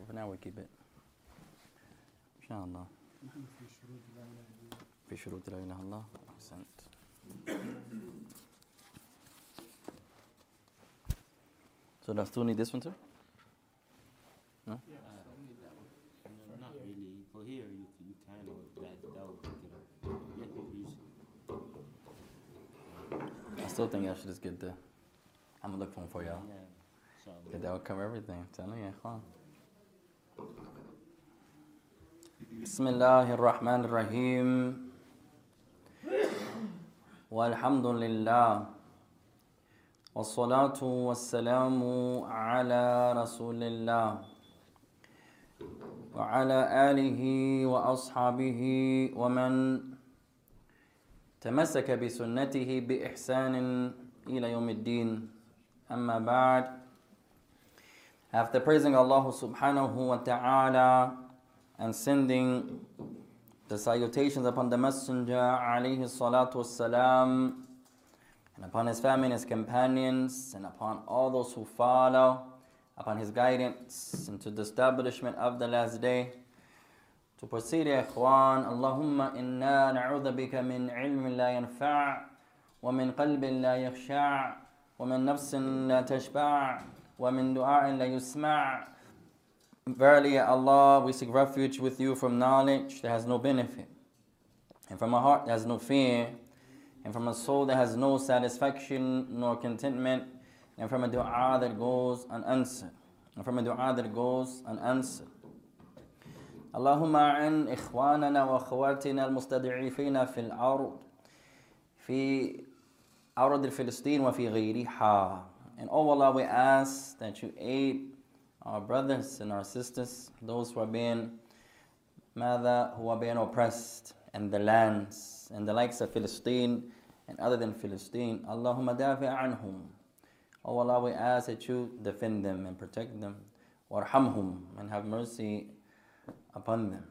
So for now we keep it. Inshallah. نحن في شروط لا اله الا الله في شروط لا إله إلا الله أحسنت So does still need this one too? Uh, not really. For here, you you kind of that that would pick it up. Yeah, please. I still think I should just get the. I'm gonna look for one for y'all. Yeah. So That that would cover everything. Tell me, yeah, come on. بسم الله الرحمن الرحيم والحمد لله والصلاة والسلام على رسول الله وعلى آله وأصحابه ومن تمسك بسنته بإحسان إلى يوم الدين أما بعد After praising Allah subhanahu wa ta'ala and sending the salutations upon the Messenger alayhi salatu wassalam and upon his family and his companions and upon all those who follow upon his guidance into the establishment of the last day to proceed يا إخوان اللهم إنا نعوذ بك من علم لا ينفع ومن قلب لا يخشع ومن نفس لا تشبع ومن دعاء لا يسمع Verily, Allah, we seek refuge with you from knowledge that has no benefit, and from a heart that has no fear, and from a soul that has no satisfaction nor contentment, and from a dua that goes unanswered, and from a dua that goes unanswered. اللهم عن إخواننا وأخواتنا المستضعفين في الأرض في أرض فلسطين وفي غيرها. And oh Allah, we ask that you aid our brothers and our sisters, those who are being ماذا who are being oppressed and the lands and the likes of Philistine and other than Philistine. Allahumma dafi anhum. Oh Allah, we ask that you defend them and protect them. Warhamhum and have mercy upon them.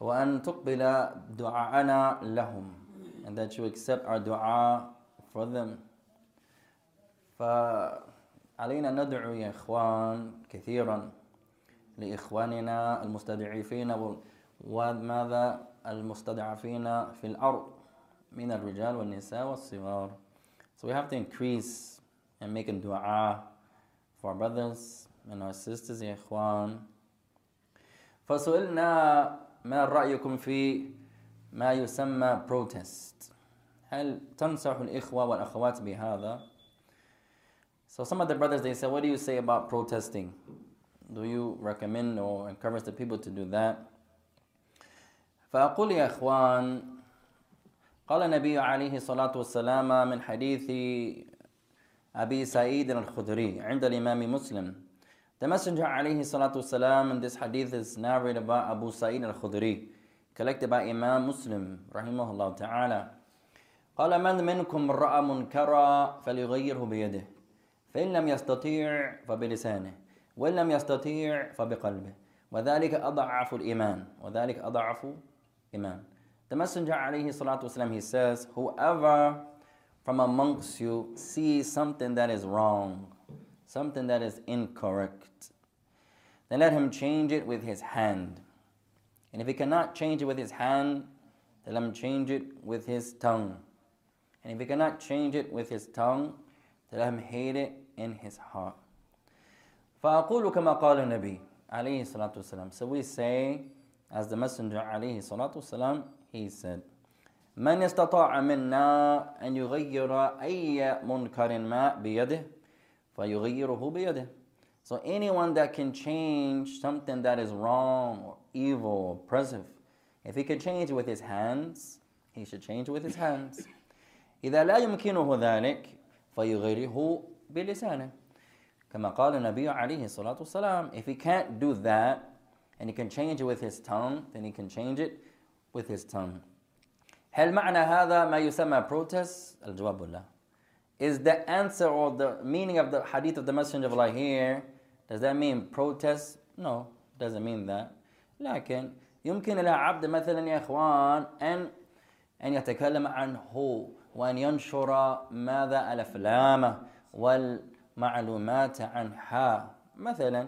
وأن تقبل دعاءنا لهم and that you accept our dua for them. فعلينا ندعو يا إخوان كثيرا لإخواننا المستضعفين وماذا المستضعفين في الأرض من الرجال والنساء والصغار. So we have to increase and make a dua for our brothers and our sisters يا إخوان. فسئلنا ما رأيكم في ما يسمى protest هل تنصح الإخوة والأخوات بهذا؟ So some of the brothers they said, what do you say about protesting? Do you recommend or encourage the people to do that? فأقول يا إخوان قال النبي عليه الصلاة والسلام من حديث أبي سعيد الخدري عند الإمام مسلم The Messenger عليه الصلاة والسلام in this hadith is narrated by Abu Sa'id al-Khudri collected by Imam Muslim رحمه الله تعالى قال من منكم رأى منكرا فليغيره بيده فإن لم يستطيع فبلسانه وإن لم يستطيع فبقلبه وذلك أضعف الإيمان وذلك أضعف إيمان The Messenger عليه الصلاة والسلام he says whoever from amongst you sees something that is wrong something that is incorrect then let him change it with his hand and if he cannot change it with his hand then let him change it with his tongue and if he cannot change it with his tongue let him hate it in his heart فأقول كما قال النبي عليه الصلاة والسلام So we say, as the Messenger عليه الصلاة والسلام, he said, من استطاع منا أن يغير أي منكر ما بيده فيغيره بيده So anyone that can change something that is wrong or evil or oppressive, if he can change it with his hands, he should change it with his hands. إذا لا يمكنه ذلك فيغيره بلسانه كما قال النبي عليه الصلاة والسلام If he can't do that and he can change it with his tongue then he can change it with his tongue هل معنى هذا ما يسمى protest؟ الجواب لا Is the answer or the meaning of the hadith of the Messenger of Allah here Does that mean protest? No, doesn't mean that لكن يمكن لعبد مثلا يا إخوان أن أن يتكلم عنه وأن ينشر ماذا الأفلام والمعلومات عنها مثلا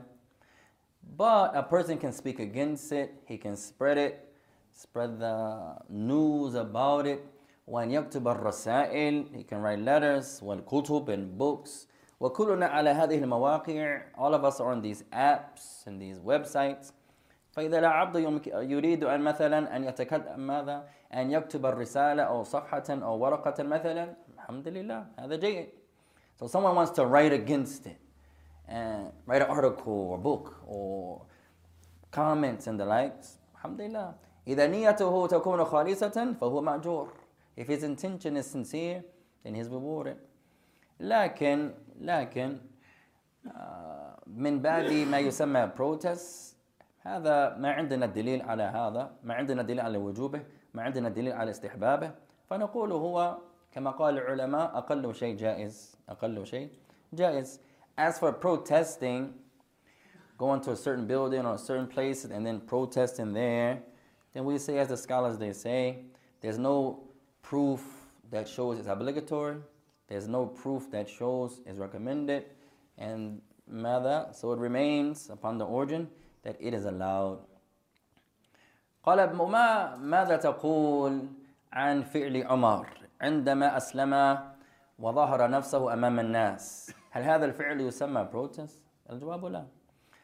But a person can speak against it, he can spread it, spread the news about it. وأن يكتب الرسائل, he can write letters, والكتب and books. وكلنا على هذه المواقع, all of us are on these apps and these websites. فإذا العبد يمك- يريد أن مثلا أن يتكلم ماذا؟ أن يكتب الرسالة أو صفحة أو ورقة مثلا الحمد لله هذا جيد. So someone wants to write against it and write an article or book or comments and the likes. Alhamdulillah. إذا نيته تكون خالصة فهو مأجور. If his intention is sincere, then he's rewarded. لكن لكن آه، من باب ما يسمى protest هذا ما عندنا دليل على هذا ما عندنا دليل على وجوبه ما عندنا دليل على استحبابه فنقول هو كما قال العلماء أقل شيء جائز أقل شيء جائز As for protesting going to a certain building or a certain place and then protesting there, then we say, as the scholars they say, there's no proof that shows it's obligatory. There's no proof that shows it's recommended, and mother. So it remains upon the origin that it is allowed. قال وما ماذا تقول عن فعل عمر عندما أسلم وظهر نفسه أمام الناس هل هذا الفعل يسمى protest؟ الجواب لا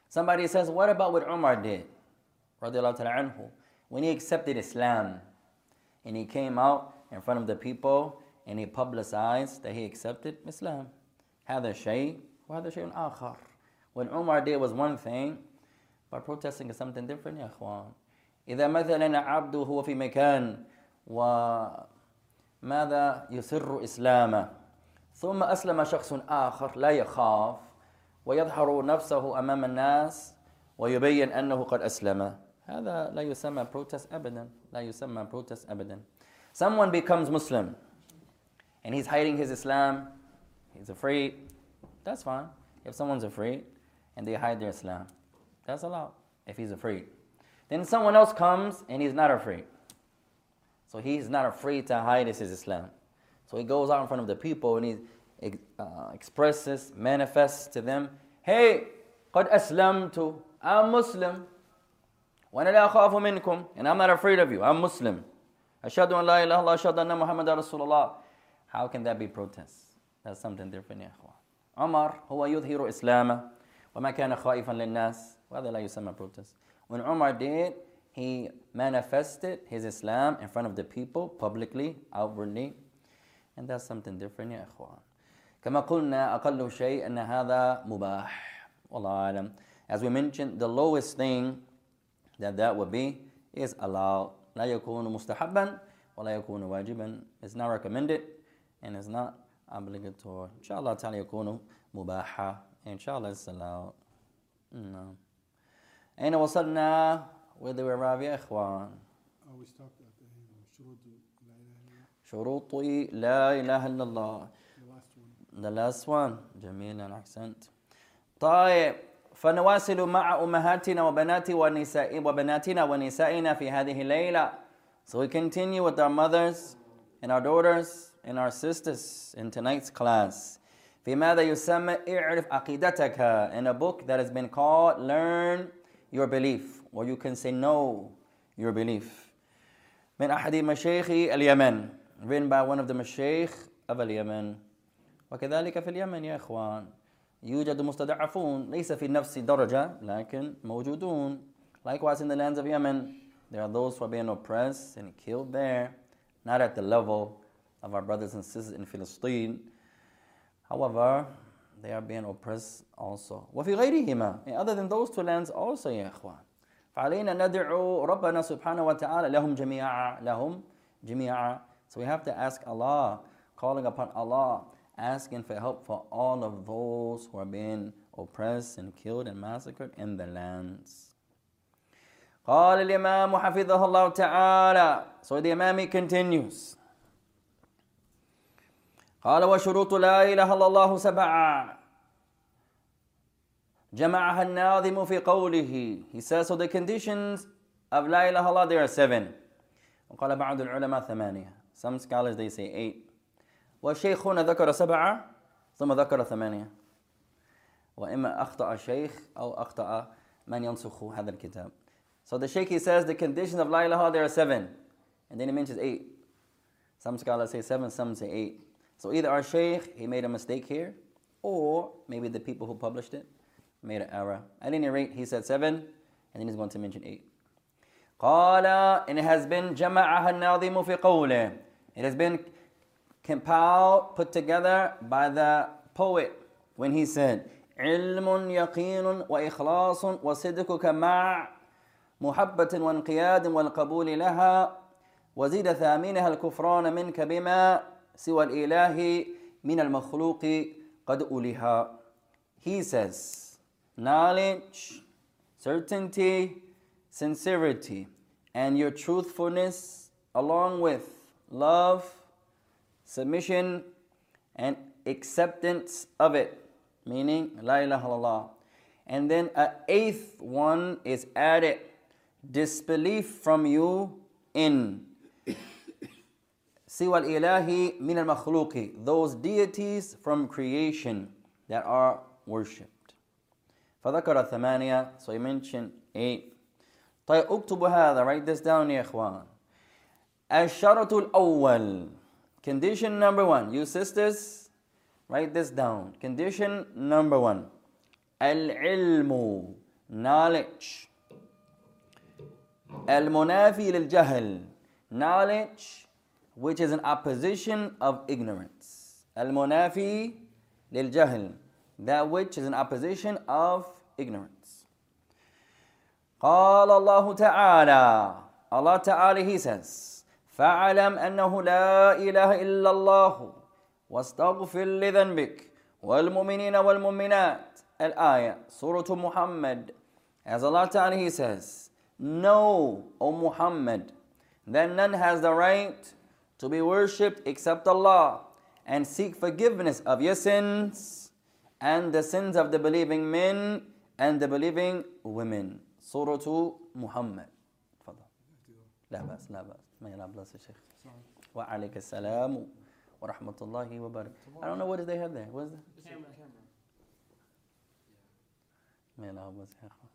Somebody says, what about what Umar did? رضي الله تعالى عنه When he accepted Islam and he came out in front of the people and he publicized that he accepted Islam. هذا شيء وهذا شيء آخر. When Umar did was one thing, but protesting is something different يا أخوان. إذا مثلا عبد هو في مكان وماذا يسر إسلامه ثم أسلم شخص آخر لا يخاف ويظهر نفسه أمام الناس ويبين أنه قد أسلم هذا لا يسمى protest أبدا لا يسمى protest أبدا Someone becomes Muslim and he's hiding his Islam he's afraid that's fine if someone's afraid and they hide their Islam that's allowed if he's afraid then someone else comes and he's not afraid so he's not afraid to hide his Islam so he goes out in front of the people and he uh, expresses, manifests to them, Hey, قد أسلمت, I'm Muslim. وأنا لا أخاف منكم, and I'm not afraid of you, I'm Muslim. أشهد أن لا إله إلا الله أشهد أن محمد رسول الله. How can that be protest? That's something different يا أخوان. عمر هو يظهر إسلامه وما كان خائفا للناس وهذا لا يسمى protest. When Umar did, he manifested his Islam in front of the people publicly, outwardly, and that's something different يا إخوان. كما قلنا أقل شيء أن هذا مباح والله أعلم As we mentioned, the lowest thing that that would be is allowed. لا يكون مستحبا ولا يكون واجبا. It's not recommended and it's not obligatory. إن شاء الله تعالى يكون مباحا. إن شاء الله it's allowed. نعم. أين وصلنا؟ Where do we arrive يا إخوان؟ Oh, we stopped at the end of شروط لا إله إلا الله. شروط لا إله إلا الله. The last one. The last one جميلا أحسنت طيب فنواصل مع أمهاتنا وبنات ونساء وبناتنا ونسائنا في هذه الليلة So we continue with our mothers and our daughters and our sisters in tonight's class في ماذا يسمى اعرف عقيدتك in a book that has been called Learn Your Belief or you can say Know Your Belief من أحد مشايخ اليمن written by one of the مشايخ of اليمن وكذلك في اليمن يا إخوان يوجد مستضعفون ليس في نفس درجة لكن موجودون likewise in the lands of Yemen there are those who are being oppressed and killed there not at the level of our brothers and sisters in Palestine however they are being oppressed also وفي غيرهما and other than those two lands also يا إخوان فعلينا ندعو ربنا سبحانه وتعالى لهم جميعا لهم جميعا so we have to ask Allah calling upon Allah asking for help for all of those who are being oppressed and killed and massacred in the lands. قال الإمام حفظه الله تعالى So the Imam continues. قال وشروط لا إله إلا الله سبعة جمعها الناظم في قوله He says so the conditions of لا إله إلا الله there are seven وقال بعض العلماء ثمانية Some scholars they say eight وشيخنا ذكر سبعة ثم ذكر ثمانية وإما أخطأ الشيخ أو أخطأ من ينسخ هذا الكتاب So the Shaykh he says the conditions of La ilaha there are seven. And then he mentions eight. Some scholars say seven, some say eight. So either our Shaykh, he made a mistake here, or maybe the people who published it made an error. At any rate, he said seven, and then he's going to mention eight. قال and it has been جمعها الناظم في قوله It has been compiled, put together by the poet when he said علم يقين وإخلاص وصدقك مع محبة وانقياد والقبول لها وزيد ثامنها الكفران منك بما سوى الإله من المخلوق قد أولها He says knowledge, certainty, sincerity, and your truthfulness along with love, submission, and acceptance of it, meaning La ilaha illallah. And then an eighth one is added disbelief from you in ilahi min al makhluqi those deities from creation that are worshipped فذكر ثمانية so he mentioned eight طيب اكتبوا هذا write this down يا إخوان الشرط الأول condition number one you sisters write this down condition number one العلم knowledge المنافي للجهل knowledge which is an opposition of ignorance المنافي للجهل that which is an opposition of ignorance قال الله تعالى Allah Ta'ala he says فاعلم أنه لا إله إلا الله واستغفر لذنبك والمؤمنين والمؤمنات الآية سورة محمد as Allah Ta'ala he says Know, O Muhammad, that none has the right to be worshipped except Allah, and seek forgiveness of your sins and the sins of the believing men and the believing women. Surah Muhammad. تفضل. لا بأس لا بأس ما يلعب بلاس يا شيخ وعليك السلام ورحمة الله وبركاته I don't know what did they have there what is that Camera, camera. ما يلعب بلاس يا أخوان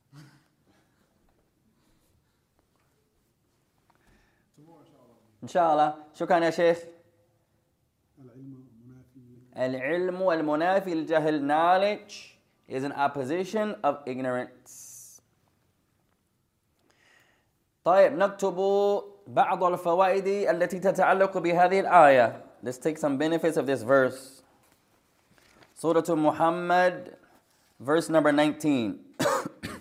إن شاء الله. شكرا يا شيخ؟ العلم منافي العلم المنافي للجهل knowledge is an opposition of ignorance. طيب نكتب بعض الفوائد التي تتعلق بهذه الآية. Let's take some benefits of this verse. سورة محمد verse number 19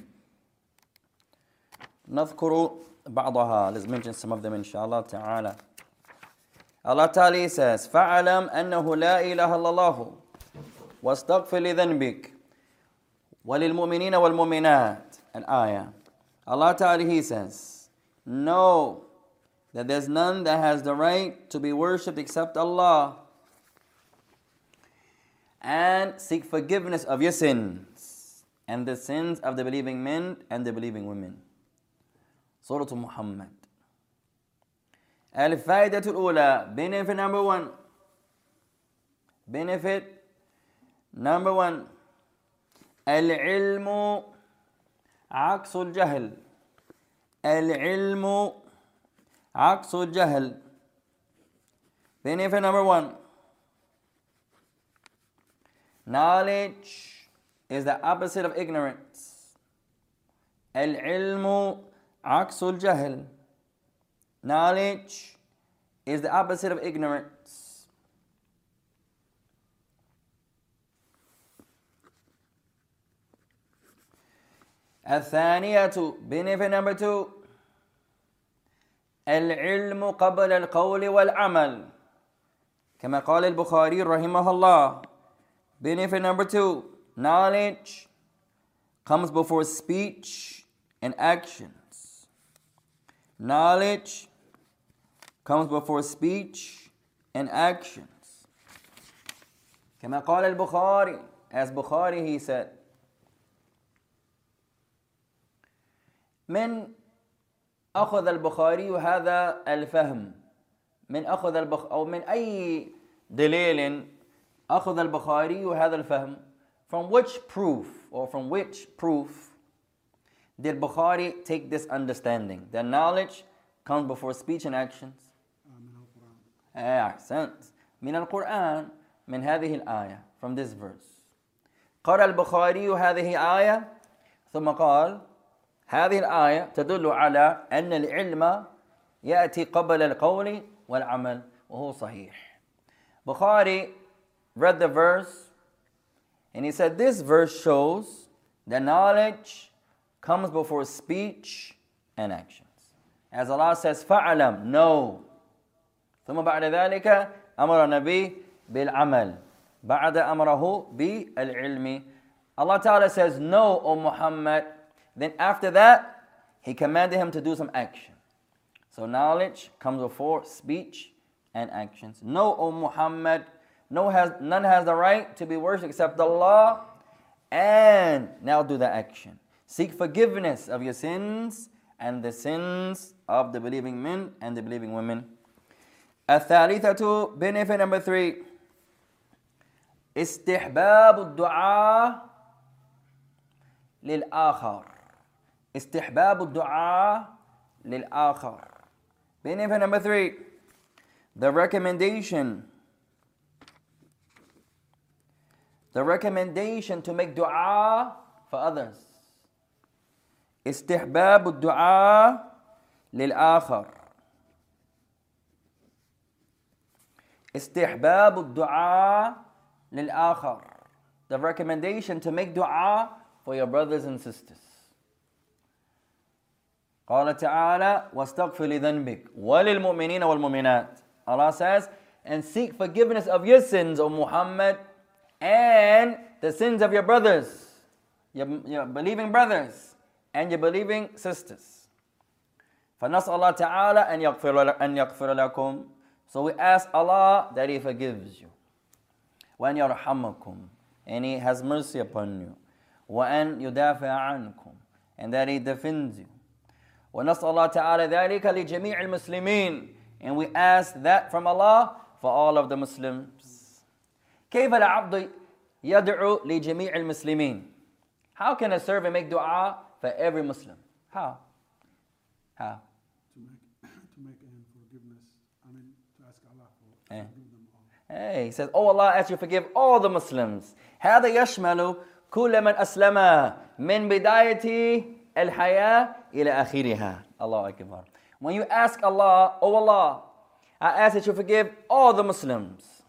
نذكر بعضها Let's mention some of them إن شاء الله تعالى Allah Ta'ala says, فَعَلَمْ أَنَّهُ لَا إِلَهَ إِلَّا اللَّهُ وَاسْتَغْفِرْ لِذَنْبِكَ وَلِلْمُؤْمِنِينَ وَالْمُؤْمِنَاتِ An ayah. Allah Ta'ala He says, Know that there's none that has the right to be worshipped except Allah and seek forgiveness of your sins and the sins of the believing men and the believing women. Surah Muhammad. الفائدة الأولى benefit number one benefit number one العلم عكس الجهل العلم عكس الجهل benefit number one knowledge is the opposite of ignorance العلم عكس الجهل Knowledge is the opposite of ignorance. الثانية benefit number two العلم قبل القول والعمل كما قال البخاري رحمه الله benefit number two knowledge comes before speech and actions knowledge comes before speech and actions كما قال البخاري as Bukhari he said من أخذ البخاري هذا الفهم من أخذ البخ أو من أي دليل أخذ البخاري هذا الفهم from which proof or from which proof did Bukhari take this understanding that knowledge comes before speech and actions? آه، من القرآن آه، أحسنت من القرآن من هذه الآية from this verse قرأ البخاري هذه آية ثم قال هذه الآية تدل على أن العلم يأتي قبل القول والعمل وهو صحيح Bukhari read the verse and he said this verse shows that knowledge comes before speech and actions as Allah says فَعْلَمْ know ثم بعد ذلك أمر النبي بالعمل بعد أمره بالعلم Allah Ta'ala says no O Muhammad then after that he commanded him to do some action so knowledge comes before speech and actions no O Muhammad no has, none has the right to be worshipped except Allah and now do the action seek forgiveness of your sins and the sins of the believing men and the believing women الثالثة benefit number three استحباب الدعاء للآخر استحباب الدعاء للآخر benefit number three the recommendation the recommendation to make dua for others استحباب الدعاء للآخر استحباب الدعاء للآخر the recommendation to make dua for your brothers and sisters قال تعالى واستغفر لذنبك وللمؤمنين والمؤمنات Allah says and seek forgiveness of your sins O Muhammad and the sins of your brothers your, your believing brothers and your believing sisters فنسأل الله تعالى أن يغفر أن يغفر لكم So we ask Allah that He forgives you. وأن يرحمكم and He has mercy upon you. وأن يدافع عنكم and that He defends you. ونسأل الله تعالى ذلك لجميع المسلمين and we ask that from Allah for all of the Muslims. كيف العبد يدعو لجميع المسلمين? How can a servant make dua for every Muslim? How? How? to make to make an forgiveness. I mean to ask Allah for Eh. forgive them all. Hey, he says, Oh Allah, I ask you to forgive all the Muslims. هذا يشمل كل من أسلم من بداية الحياة إلى آخرها. Allah Akbar. When you ask Allah, Oh Allah, I ask that you forgive all the Muslims.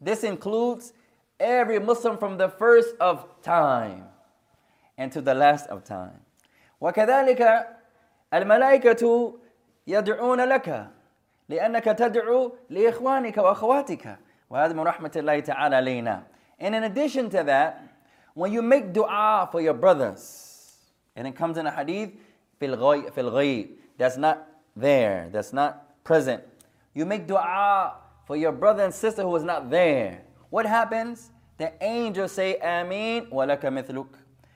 This includes every Muslim from the first of time and to the last of time. وكذلك الملائكة يدعون لك لأنك تدعو لإخوانك وأخواتك وهذا من رحمة الله تعالى علينا. And in addition to that, when you make dua for your brothers, and it comes in a hadith, في الغي- في الغيب, that's not there, that's not present. You make dua for your brother and sister who is not there. What happens? The angels say, Ameen, walaka mithluk.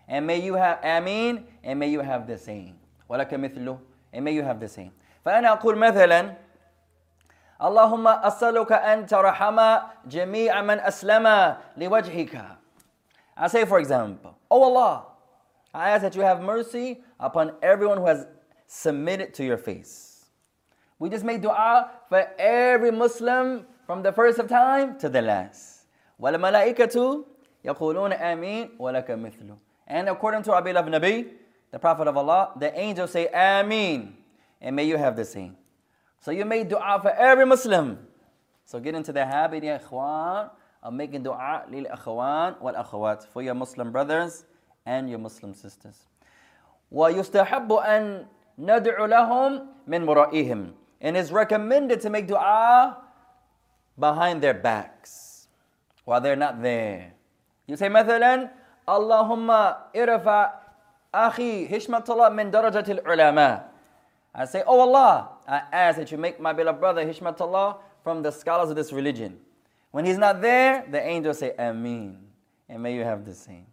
And may you have Ameen, and may you have the same. walaka mithlu, and may you have the same. فأنا أقول مثلا اللهم أسألك أن ترحم جميع من أسلم لوجهك. I say for example, Oh Allah, I ask that you have mercy upon everyone who has submitted to your face. We just make dua for every Muslim from the first of time to the last. وَالْمَلَائِكَةُ يَقُولُونَ آمين وَلَكَ مِثْلُ And according to our beloved Nabi, the Prophet of Allah, the angels say Ameen, and may you have the same. So you make dua for every Muslim. So get into the habit, ya ikhwan, of making dua lil akhwan wal akhawat for your Muslim brothers and your Muslim sisters. ويستحب أن ندعو لهم من ورائهم and it's recommended to make dua behind their backs while they're not there. You say مثلا اللهم ارفع أخي هشمة الله من درجة العلماء. I say, Oh Allah, I ask that you make my beloved brother Hishmatullah from the scholars of this religion. When he's not there, the angels say, Ameen. And may you have the same.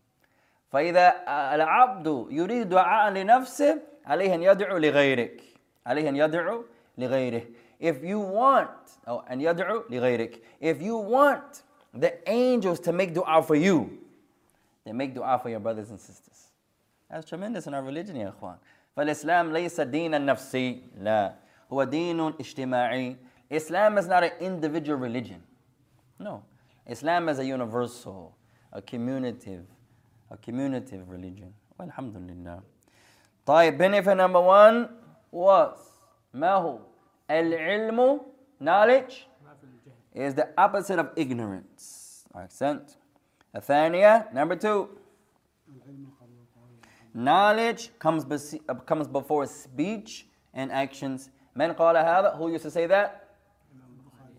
فإذا العبد يريد دعاء لنفسه عليه أن يدعو لغيرك عليه أن يدعو لغيره If you want oh, أن يدعو لغيرك If you want the angels to make dua for you then make dua for your brothers and sisters That's tremendous in our religion يا إخوان. فالإسلام ليس دينا نفسي لا هو دين اجتماعي. Islam is not an individual religion. No. Islam is a universal, a communitive, a communitive religion. Alhamdulillah. طيب benefit number one was ما هو؟ العلم knowledge is the opposite of ignorance. Accent. الثانية number two العلم قبل القول knowledge comes bes- uh, comes before speech and actions. من قال هذا? Who used to say that?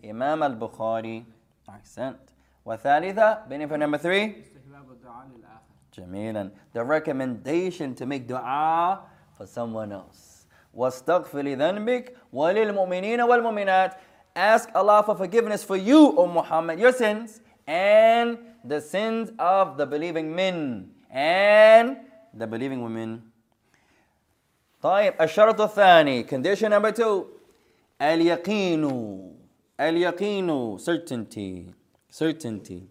Imam al-Bukhari. Accent. وثالثة benefit number three استحباب الدعاء للآخر جميلا the recommendation to make dua for someone else واستغفر لذنبك وللمؤمنين والمؤمنات ask Allah for forgiveness for you O Muhammad your sins and the sins of the believing men and the believing women طيب الشرط الثاني condition number two اليقين اليقين certainty certainty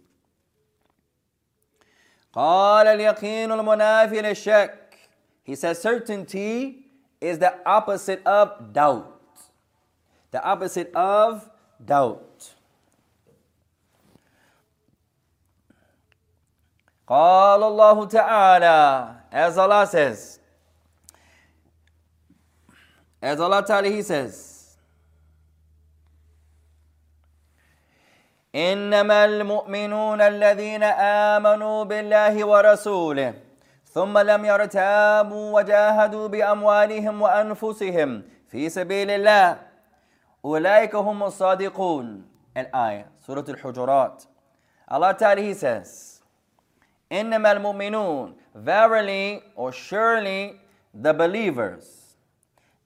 قال اليقين المنافي للشك He says certainty is the opposite of doubt. The opposite of doubt. قال الله تعالى as Allah says. As Allah Ta'ala He says إنما المؤمنون الذين آمنوا بالله ورسوله ثم لم يرتابوا وجاهدوا بأموالهم وأنفسهم في سبيل الله. أولئك هم الصادقون. الآية سورة الحجرات. Allah Ta'ala He says إنما المؤمنون verily or surely the believers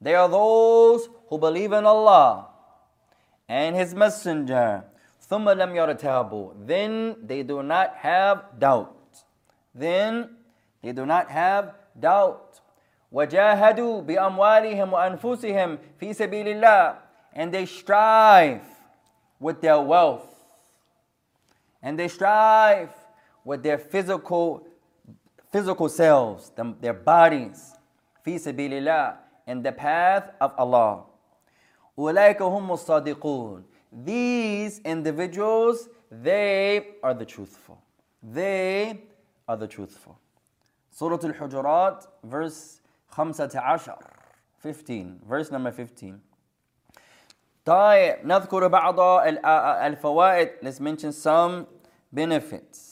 they are those who believe in Allah and His Messenger. ثم لم يرتابوا. Then they do not have doubt. Then they do not have doubt. وجاهدوا بأموالهم وأنفسهم في سبيل الله. And they strive with their wealth. And they strive with their physical physical selves, them- their bodies. في سبيل الله. In the path of Allah. أولئك هم الصادقون. These individuals, they are the truthful. They are the truthful. Surah Al-Hujurat, verse 15, 15, verse number 15. طيب نذكر بعض ال- الفوائد. Let's mention some benefits.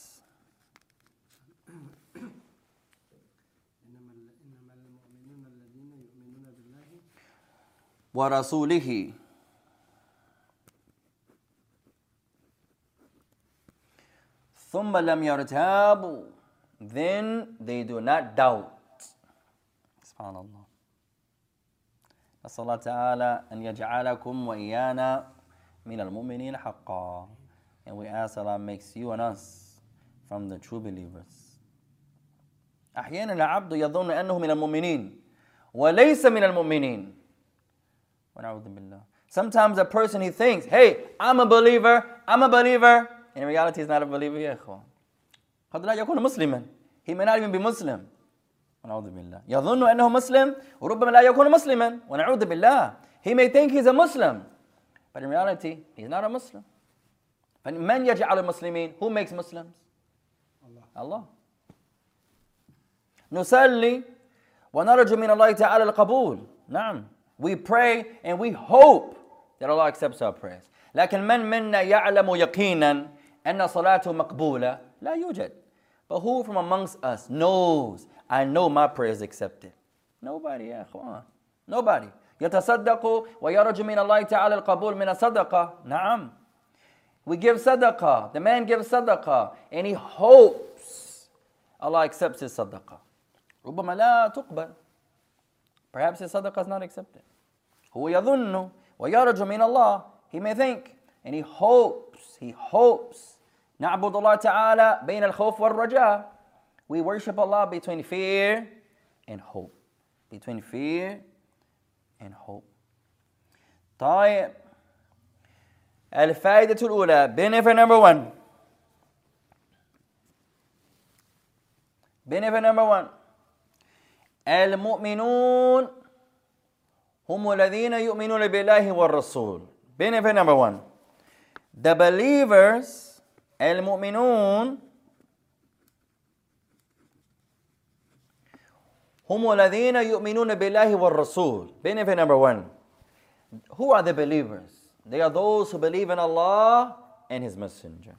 ورسوله. ثم لم يرتابوا. Then they do not doubt. سبحان الله. نسأل الله تعالى أن يجعلكم وإيانا من المؤمنين حقا. And we ask Allah makes you and us from the true believers. أحيانا العبد يظن أنه من المؤمنين وليس من المؤمنين. Sometimes a person he thinks, hey, I'm a believer, I'm a believer. In reality, he's not a believer يا إخوان. قد لا يكون مسلما. He may not even be Muslim. ونعوذ بالله. يظن أنه مسلم وربما لا يكون مسلما. ونعوذ بالله. He may think he's a Muslim. But in reality, he's not a Muslim. من يجعل المسلمين? Who makes Muslims? Allah. نصلي ونرجو من الله تعالى القبول نعم we pray and we hope that Allah accepts our prayers لكن من منا يعلم يقينا أن صلاته مقبولة لا يوجد but who from amongst us knows I know my prayer is accepted nobody يا أخوان nobody يتصدق ويرجو من الله تعالى القبول من الصدقة نعم we give sadaqah. The man gives sadaqah and he hopes Allah accepts his sadaqah. ربما لا تقبل. Perhaps his sadaqah is not accepted. هو يظن ويرجو من الله. He may think and he hopes, he hopes. نعبد الله تعالى بين الخوف والرجاء. We worship Allah between fear and hope. Between fear and hope. طيب الفائدة الأولى benefit number one benefit number one المؤمنون هم الذين يؤمنون بالله والرسول benefit number one the believers المؤمنون هم الذين يؤمنون بالله والرسول benefit number one who are the believers they are those who believe in Allah and his messenger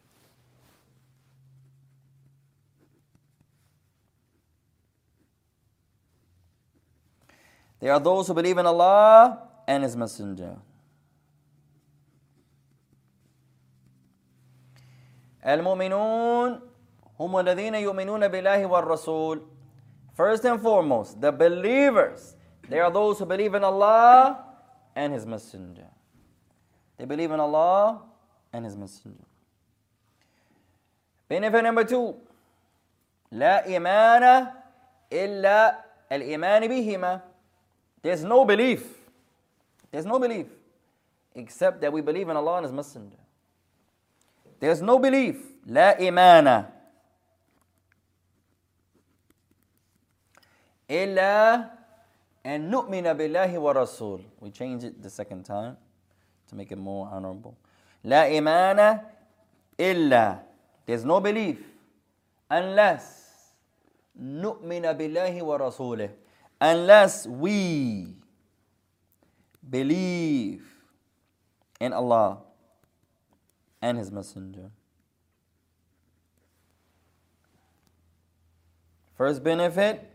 They are those who believe in Allah and His Messenger. المؤمنون هم الذين يؤمنون بالله والرسول First and foremost, the believers, they are those who believe in Allah and His Messenger. They believe in Allah and His Messenger. Benefit number two, لا إيمان إلا الإيمان بهما. there's no belief. There's no belief except that we believe in Allah and His Messenger. There's no belief. La imana. Illa أن نؤمن بالله wa. We change it the second time to make it more honorable. La imana illa. There's no belief unless نؤمن بالله ورسوله unless we believe in Allah and His Messenger. First benefit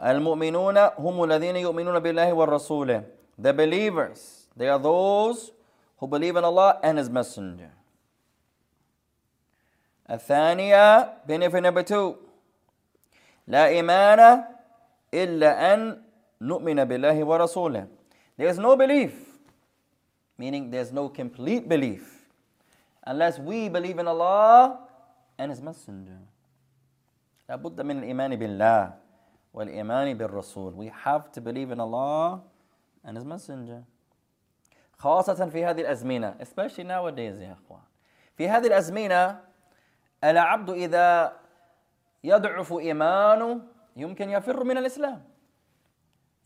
المؤمنون هم الذين يؤمنون بالله والرسول The believers, they are those who believe in Allah and His Messenger. الثانية benefit number two لا إيمان إلا أن نؤمن بالله ورسوله There is no belief, meaning there's no complete belief, unless we believe in Allah and His Messenger. لابد من الإيمان بالله والإيمان بالرسول. We have to believe in Allah and His Messenger. خاصة في هذه الأزمنة, especially nowadays يا أخوان. في هذه الأزمنة العبد إذا يضعف إيمانه يمكن يفر من الإسلام.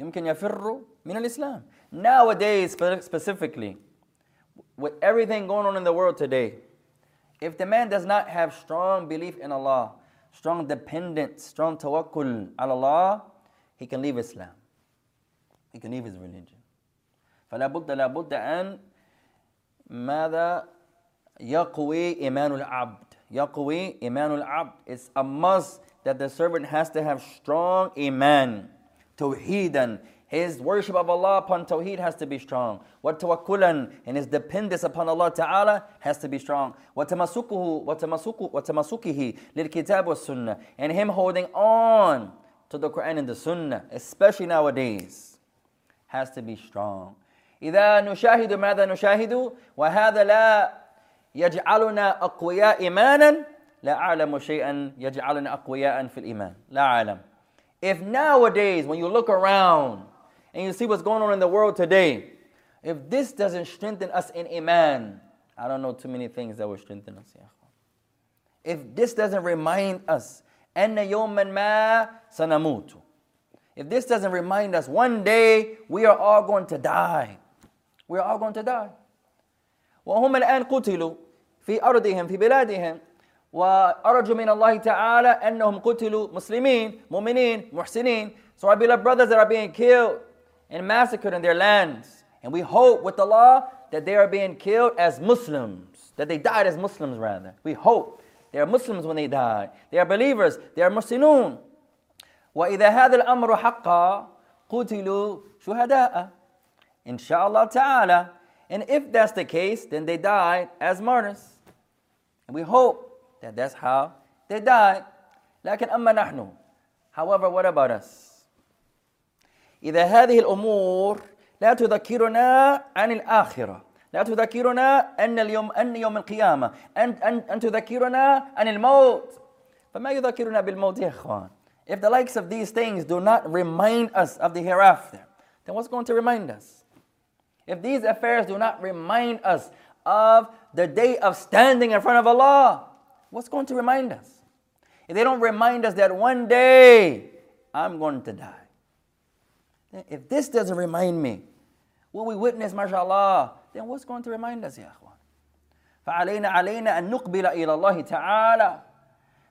يمكن يفر من الإسلام. Nowadays, specifically, with everything going on in the world today, if the man does not have strong belief in Allah, strong dependence, strong tawakkul على Allah, he can leave Islam. He can leave his religion. فلا بد لا بد أن ماذا يقوي إيمان العبد يقوي إيمان العبد It's a must that the servant has to have strong iman توحيدا his worship of Allah upon Tawheed has to be strong. وَتَوَكُّلًا And his dependence upon Allah Ta'ala has to be strong. وَتَمَسُكُهُ وَتَمَسُكُ وَتَمَسُكِهِ لِلْكِتَابِ وَالسُّنَّةِ And him holding on to the Quran and the Sunnah, especially nowadays, has to be strong. إذا نشاهد ماذا نشاهد وهذا لا يجعلنا أقوياء إيمانا لا أعلم شيئا يجعلنا أقوياء في الإيمان لا أعلم If nowadays when you look around and you see what's going on in the world today, if this doesn't strengthen us in Iman, I don't know too many things that will strengthen us. If this doesn't remind us, أن يوما ما سنموت. If this doesn't remind us, one day we are all going to die. We are all going to die. وهم الآن قتلوا في أرضهم في بلادهم وأرجو من الله تعالى أنهم قتلوا مسلمين مؤمنين محسنين So our beloved brothers that are being killed and massacred in their lands. And we hope with Allah that they are being killed as Muslims, that they died as Muslims rather. We hope they are Muslims when they die. They are believers, they are Muslimun. وإذا هذا الأمر حقا قتلوا شهداء إن شاء الله تعالى And if that's the case, then they died as martyrs. And we hope that that's how they died. لكن أما نحن However, what about us? إذا هذه الأمور لا تذكرنا عن الآخرة لا تذكرنا أن اليوم أن يوم القيامة أن أن أن تذكرنا عن الموت فما يذكرنا بالموت يا إخوان If the likes of these things do not remind us of the hereafter, then what's going to remind us? If these affairs do not remind us of the day of standing in front of Allah, what's going to remind us? If they don't remind us that one day I'm going to die. If this doesn't remind me what we witness, mashallah, then what's going to remind us, ya akhwan? فعلينا علينا أن نقبل إلى الله تعالى.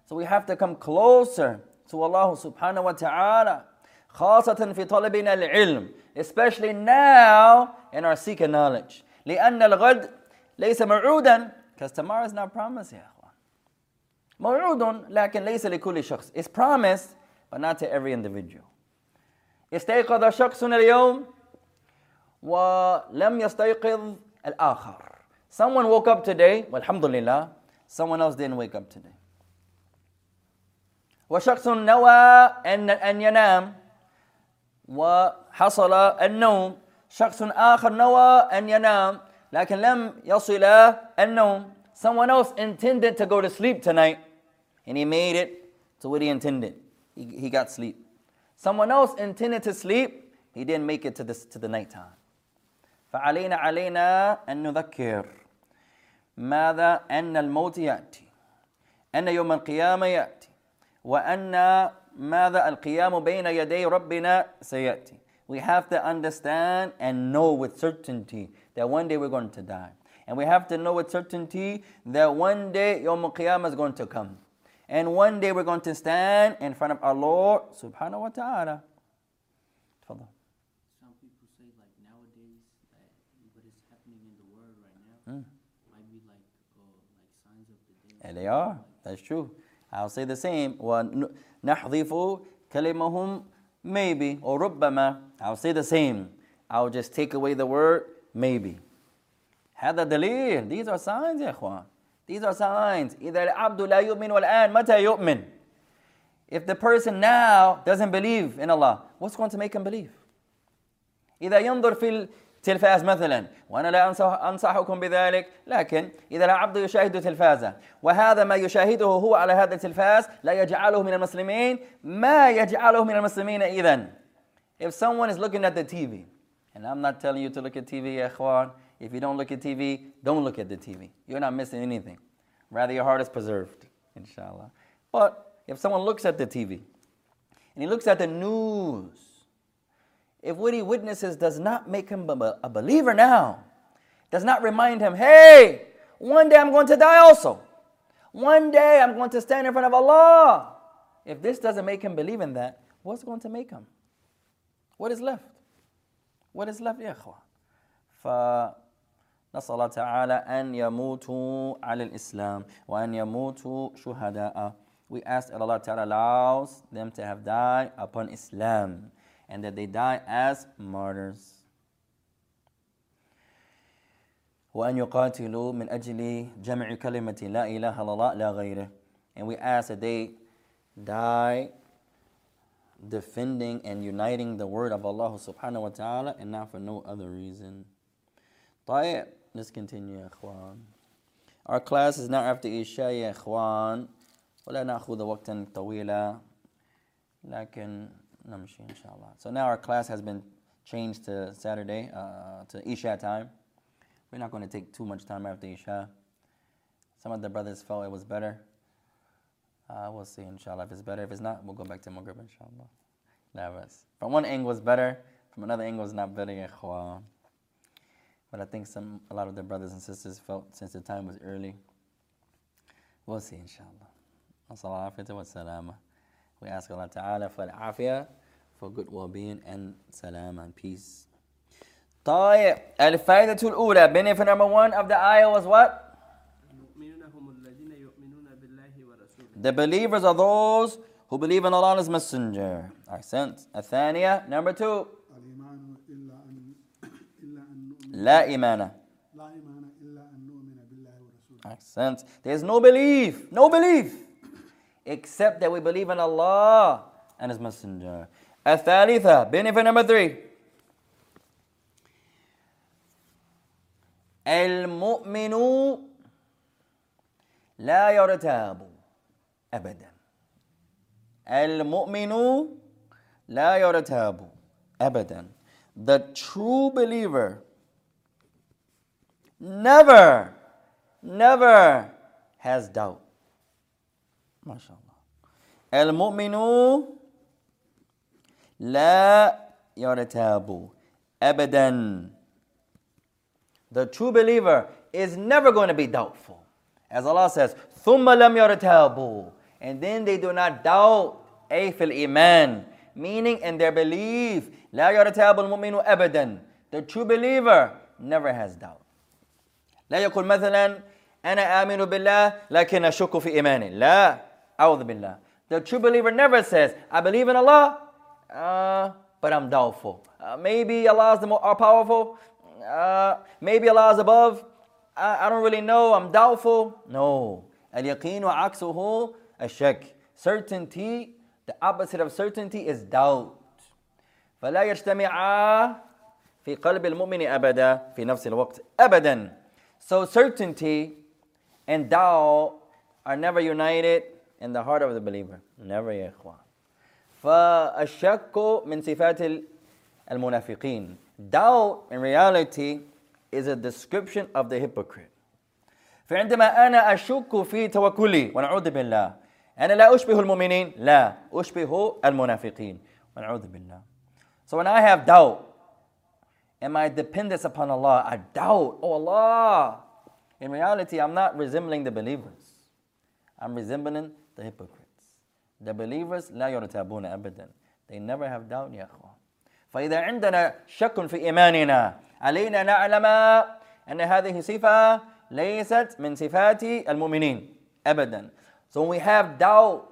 So we have to come closer to Allah subhanahu wa ta'ala. خاصة في طلبنا العلم especially now in our seeking knowledge لأن الغد ليس موعودا. Because tomorrow is not promised يا أخوان. موعود لكن ليس لكل شخص. It's promised but not to every individual. استيقظ شخص اليوم ولم يستيقظ الآخر. Someone woke up today والحمد لله someone else didn't wake up today. وشخص نوى أن أن ينام وحصل النوم. شخص آخر نوى أن ينام لكن لم يصل النوم someone else intended to go to sleep tonight and he made it to what he intended he, he got sleep someone else intended to sleep he didn't make it to the, to the nighttime فعلينا علينا أن نذكر ماذا أن الموت يأتي أن يوم القيامة يأتي وأن ماذا القيام بين يدي ربنا سيأتي we have to understand and know with certainty that one day we're going to die. And we have to know with certainty that one day Yom Qiyamah is going to come. And one day we're going to stand in front of our Lord subhanahu wa ta'ala. تفضل. Some people say like nowadays that what is happening in the world right now might be like uh, like signs of the day. And they are. That's true. I'll say the same. وَنَحْضِفُ كَلِمَهُمْ maybe or ربما I'll say the same. I'll just take away the word maybe. هذا دليل. These are signs يا إخوان. These are signs. إذا العبد لا يؤمن والآن متى يؤمن? If the person now doesn't believe in Allah, what's going to make him believe? إذا ينظر في التلفاز مثلا وأنا لا أنصح أنصحكم بذلك لكن إذا العبد يشاهد تلفازا وهذا ما يشاهده هو على هذا التلفاز لا يجعله من المسلمين ما يجعله من المسلمين إذا if someone is looking at the TV, and I'm not telling you to look at TV, ikhwan, if you don't look at TV, don't look at the TV. You're not missing anything. Rather, your heart is preserved, inshallah. But if someone looks at the TV and he looks at the news, if what he witnesses does not make him a believer now, does not remind him, hey, one day I'm going to die also. One day I'm going to stand in front of Allah. If this doesn't make him believe in that, what's going to make him? What is left? What is left, يا إخوة؟ فنسأل الله تعالى أن يموتوا على الإسلام وأن يموتوا شهداء. We ask that Allah Ta'ala allows them to have died upon Islam and that they die as martyrs. وأن يقاتلوا من أجل جمع كلمة لا إله إلا الله لا غيره. And we ask that they die defending and uniting the word of Allah subhanahu wa ta'ala and not for no other reason. طيب, let's continue يا إخوان. Our class is now after Isha يا إخوان. ولا نأخذ وقتا طويلا لكن نمشي إن شاء الله. So now our class has been changed to Saturday, uh, to Isha time. We're not going to take too much time after Isha. Some of the brothers felt it was better. Uh, we'll see, inshallah. If it's better, if it's not, we'll go back to Maghrib, inshallah. Nervous. From one angle, it's better. From another angle, it's not better, ya ikhwan. But I think some, a lot of the brothers and sisters felt since the time was early. We'll see, inshallah. As-salatu wa salama. We ask Allah Ta'ala for al-afiyah, for good well-being and salam and peace. طيب الفائدة الأولى benefit number one of the ayah was what? The believers are those who believe in Allah and His Messenger. Ahsant. الثانية number two الإيمان إلا أن إلا أن نؤمن لا إيمان لا إيمان إلا أن نؤمن بالله ورسوله Ahsant. There's no belief, no belief, except that we believe in Allah and His Messenger. الثالثة benefit number three المؤمن لا يرتاب أبدا المؤمن لا يرتاب أبدا The true believer never, never has doubt. ما شاء الله. المؤمن لا يرتاب أبدا The true believer is never going to be doubtful. As Allah says, ثُمَّ لَمْ يَرْتَابُوا And then they do not doubt أي في الإيمان Meaning in their belief لا يرتاب المؤمن أبدا The true believer never has doubt لا يقول مثلا أنا آمن بالله لكن أشك في إيماني لا أعوذ بالله The true believer never says I believe in Allah uh, but I'm doubtful uh, maybe Allah is the more powerful uh, maybe Allah is above I, I don't really know I'm doubtful no اليقين عكسه الشك certainty the opposite of certainty is doubt فلا يجتمعا في قلب المؤمن أبدا في نفس الوقت أبدا So certainty and doubt are never united in the heart of the believer. Never يا إخوان. فالشك من صفات المنافقين. Doubt in reality is a description of the hypocrite. فعندما أنا أشك في توكلي ونعوذ بالله أنا لا أشبه المؤمنين لا أشبه المنافقين ونعوذ بالله So when I have doubt in my dependence upon Allah, I doubt, oh Allah. In reality, I'm not resembling the believers. I'm resembling the hypocrites. The believers لا يرتابون أبدا. They never have doubt يا أخوان. فإذا عندنا شك في إيماننا علينا نعلم أن هذه صفة ليست من صفات المؤمنين أبدا. So when we have doubt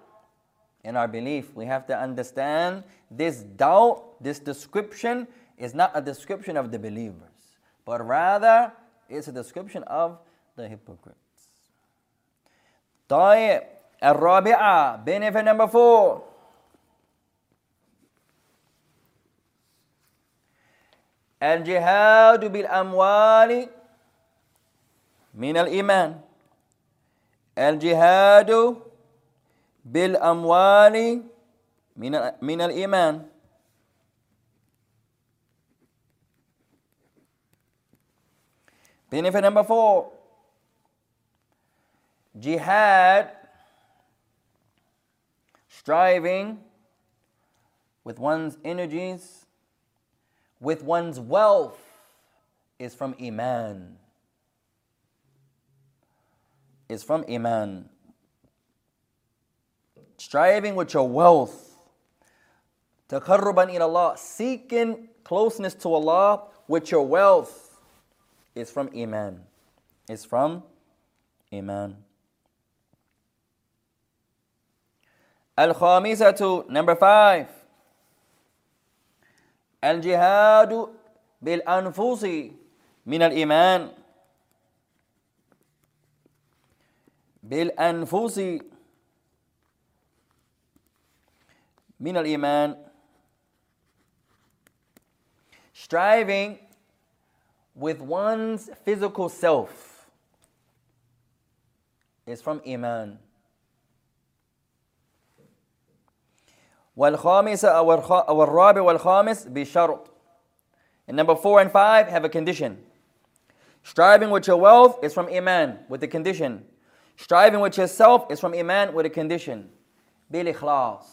in our belief, we have to understand this doubt, this description is not a description of the believers, but rather it's a description of the hypocrites. طيب الرابعة benefit number four الجهاد بالأموال من الإيمان الجهاد بالأموال من من الإيمان Benefit number four jihad, striving with one's energies, with one's wealth, is from Iman. is from Iman. Striving with your wealth. Taqarruban ila Allah. Seeking closeness to Allah with your wealth is from Iman. Is from Iman. Al Khamisatu, number five. Al Jihadu bil Anfusi min al Iman. بالأنفس من الإيمان striving with one's physical self is from Iman. والخامس أو الرابع والخامس بشرط. And number four and five have a condition. Striving with your wealth is from Iman with the condition. Striving with yourself is from iman with a condition. Bil ikhlas.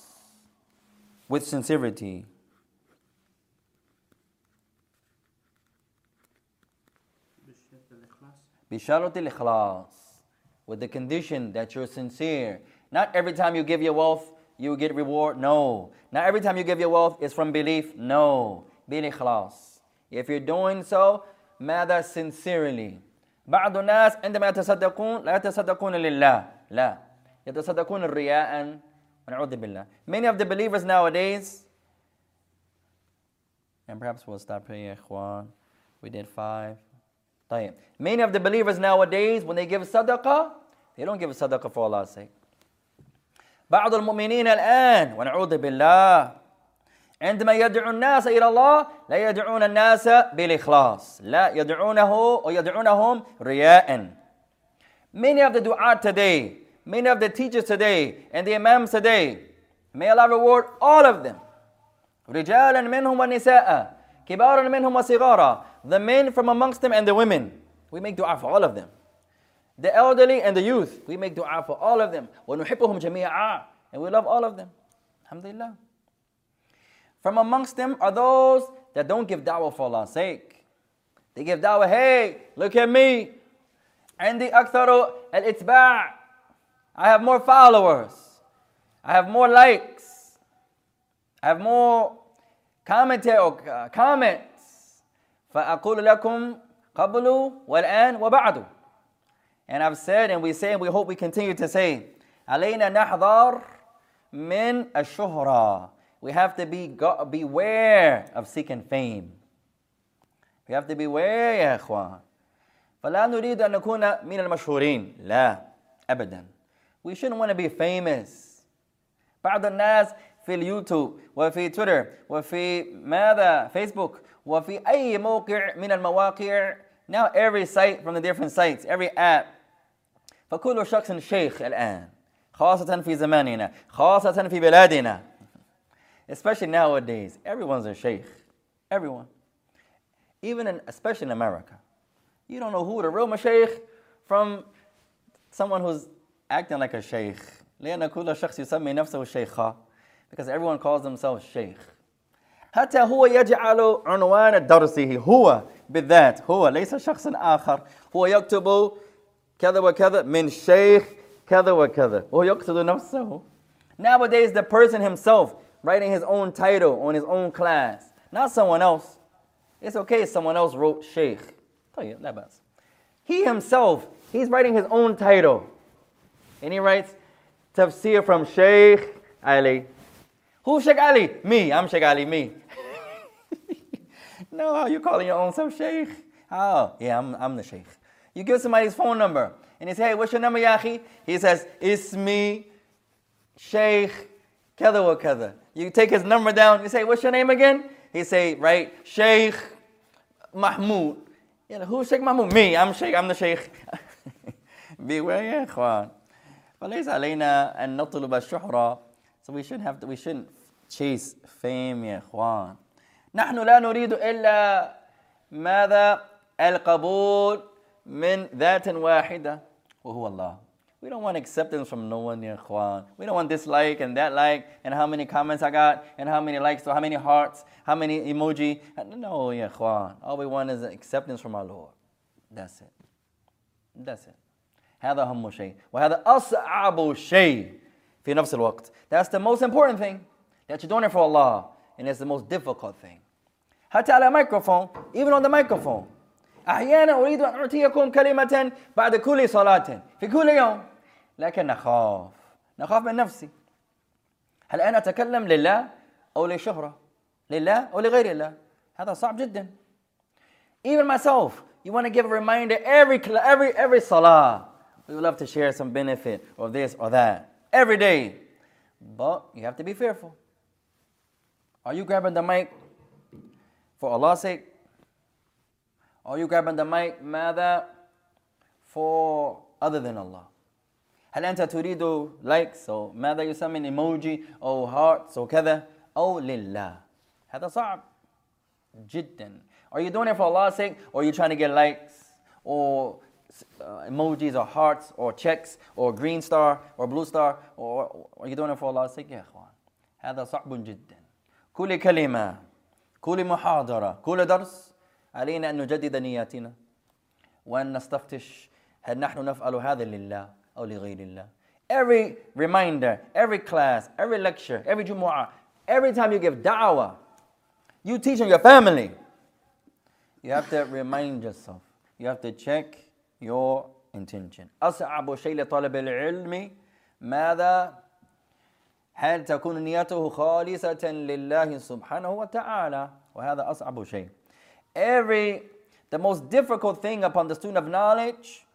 With sincerity. Bisharat al-ikhlas. With the condition that you're sincere. Not every time you give your wealth, you get reward. No. Not every time you give your wealth, it's from belief. No. Bil ikhlas. If you're doing so, matter sincerely. بعض الناس عندما يتصدقون لا يتصدقون لله. لا. يتصدقون رياء ونعوذ بالله. Many of the believers nowadays, and perhaps we'll stop here, إخوان. We did five. طيب. Many of the believers nowadays, when they give sadaqah, they don't give sadaqah for Allah's sake. بعض المؤمنين الآن ونعوذ بالله عندما يدعو الناس إلى الله لا يدعون الناس بالإخلاص لا يدعونه ويدعونهم رياء Many of the du'at today, many of the teachers today, and the imams today, may Allah reward all of them. رجالا منهم ونساء كبارا منهم وصغارا the men from amongst them and the women we make dua for all of them the elderly and the youth we make dua for all of them ونحبهم جميعا and we love all of them الحمد لله From amongst them are those that don't give da'wah for Allah's sake. They give da'wah, hey, look at me. عندي أكثر الإتباع. I have more followers. I have more likes. I have more commentary or uh, comments. فأقول لكم قبل والآن وبعد. And I've said and we say and we hope we continue to say علينا نحذر من الشهرة. We have to be go- beware of seeking fame. We have to beware يا إخوان. فلا نريد أن نكون من المشهورين. لا أبدا. We shouldn't want to be famous. بعض الناس في اليوتيوب وفي تويتر وفي ماذا فيسبوك وفي أي موقع من المواقع now every site from the different sites every app فكل شخص شيخ الآن خاصة في زماننا خاصة في بلادنا especially nowadays everyone's a sheikh everyone even in, especially in America you don't know who the real mashaykh from someone who's acting like a sheikh لأن كل شخص يسمي نفسه شيخا because everyone calls themselves sheikh حتى هو يجعل عنوان درسه هو بالذات هو ليس شخص آخر هو يكتب كذا وكذا من شيخ كذا وكذا وهو يقصد نفسه Nowadays the person himself writing his own title on his own class, not someone else. It's okay if someone else wrote Sheikh. He himself, he's writing his own title. And he writes tafsir from Sheikh Ali. Who's Sheikh Ali? Me. I'm Sheikh Ali, me. no, how you calling your own self Sheikh? How? Yeah, I'm, I'm the Sheikh. You give somebody his phone number and he says, hey, what's your number, Yahi? He says, Ismi Sheikh Kada wa Kada. You take his number down. You say, what's your name again? He say, right, Sheikh Mahmoud. Yeah, who's Sheikh Mahmoud? Me. I'm Sheikh. I'm the Sheikh. Beware, يا إخوان. فليس علينا أن نطلب الشهرة so we shouldn't have to, we shouldn't chase fame يا إخوان نحن لا نريد إلا ماذا القبول من ذات واحدة وهو الله we don't want acceptance from no one يا إخوان we don't want this like and that like and how many comments I got and how many likes or how many hearts how many emoji no يا إخوان all we want is acceptance from our Lord that's it that's it هذا أهم شيء وهذا أصعب شيء في نفس الوقت That's the most important thing that you're doing it for Allah and it's the most difficult thing حتى على microphone even on the microphone أحيانا أريد أن أعطيكم كلمة بعد كل صلاة في كل يوم لكن نخاف نخاف من نفسي هل أنا أتكلم لله أو للشهرة لله أو لغير الله هذا صعب جدا Even myself you want to give a reminder every every every salah we would love to share some benefit of this or that every day. But you have to be fearful. Are you grabbing the mic for Allah's sake? Are you grabbing the mic ماذا for other than Allah? هل أنت تريد لايكس أو ماذا يسمى ايموجي أو هارتس أو كذا أو لله. هذا صعب جدا. Are you doing it for Allah's sake or are you trying to get likes? Or emojis or hearts or checks or green star or blue star? Or are you doing it for Allah's sake يا إخوان? هذا صعب جدا. كل كلمة كل محاضرة كل درس علينا أن نجدد نياتنا وأن نستفتش هل نحن نفعل هذا لله. أو لغير الله Every reminder, every class, every lecture, every Jumu'ah, every time you give da'wah, you teaching your family, you have to remind yourself. You have to check your intention. أصعب شيء لطالب العلم ماذا؟ هل تكون نيته خالصة لله سبحانه وتعالى وهذا أصعب شيء. Every the most difficult thing upon the student of knowledge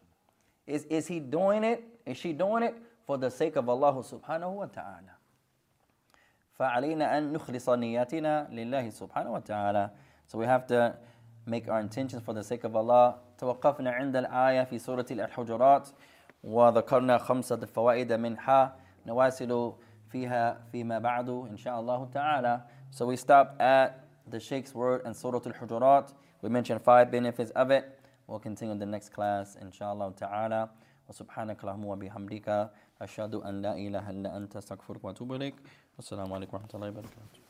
is is he doing it? Is she doing it for the sake of Allah سبحانه وتعالى? فعلينا أن نخلص نياتنا لله سبحانه وتعالى. So we have to make our intentions for the sake of Allah. توقفنا عند الآية في سورة الحجرات وذكرنا خمسة فوائد منها نواصل فيها فيما بعد إن شاء الله تعالى. So we stopped at the Sheikh's word and Surah Al-Hujurat. We mentioned five benefits of it. We'll continue in the next class, inshallah ta'ala. وسبحانك اللهم وبحمدك أشهد أن لا إله إلا أنت أستغفرك وأتوب إليك والسلام عليكم ورحمة الله وبركاته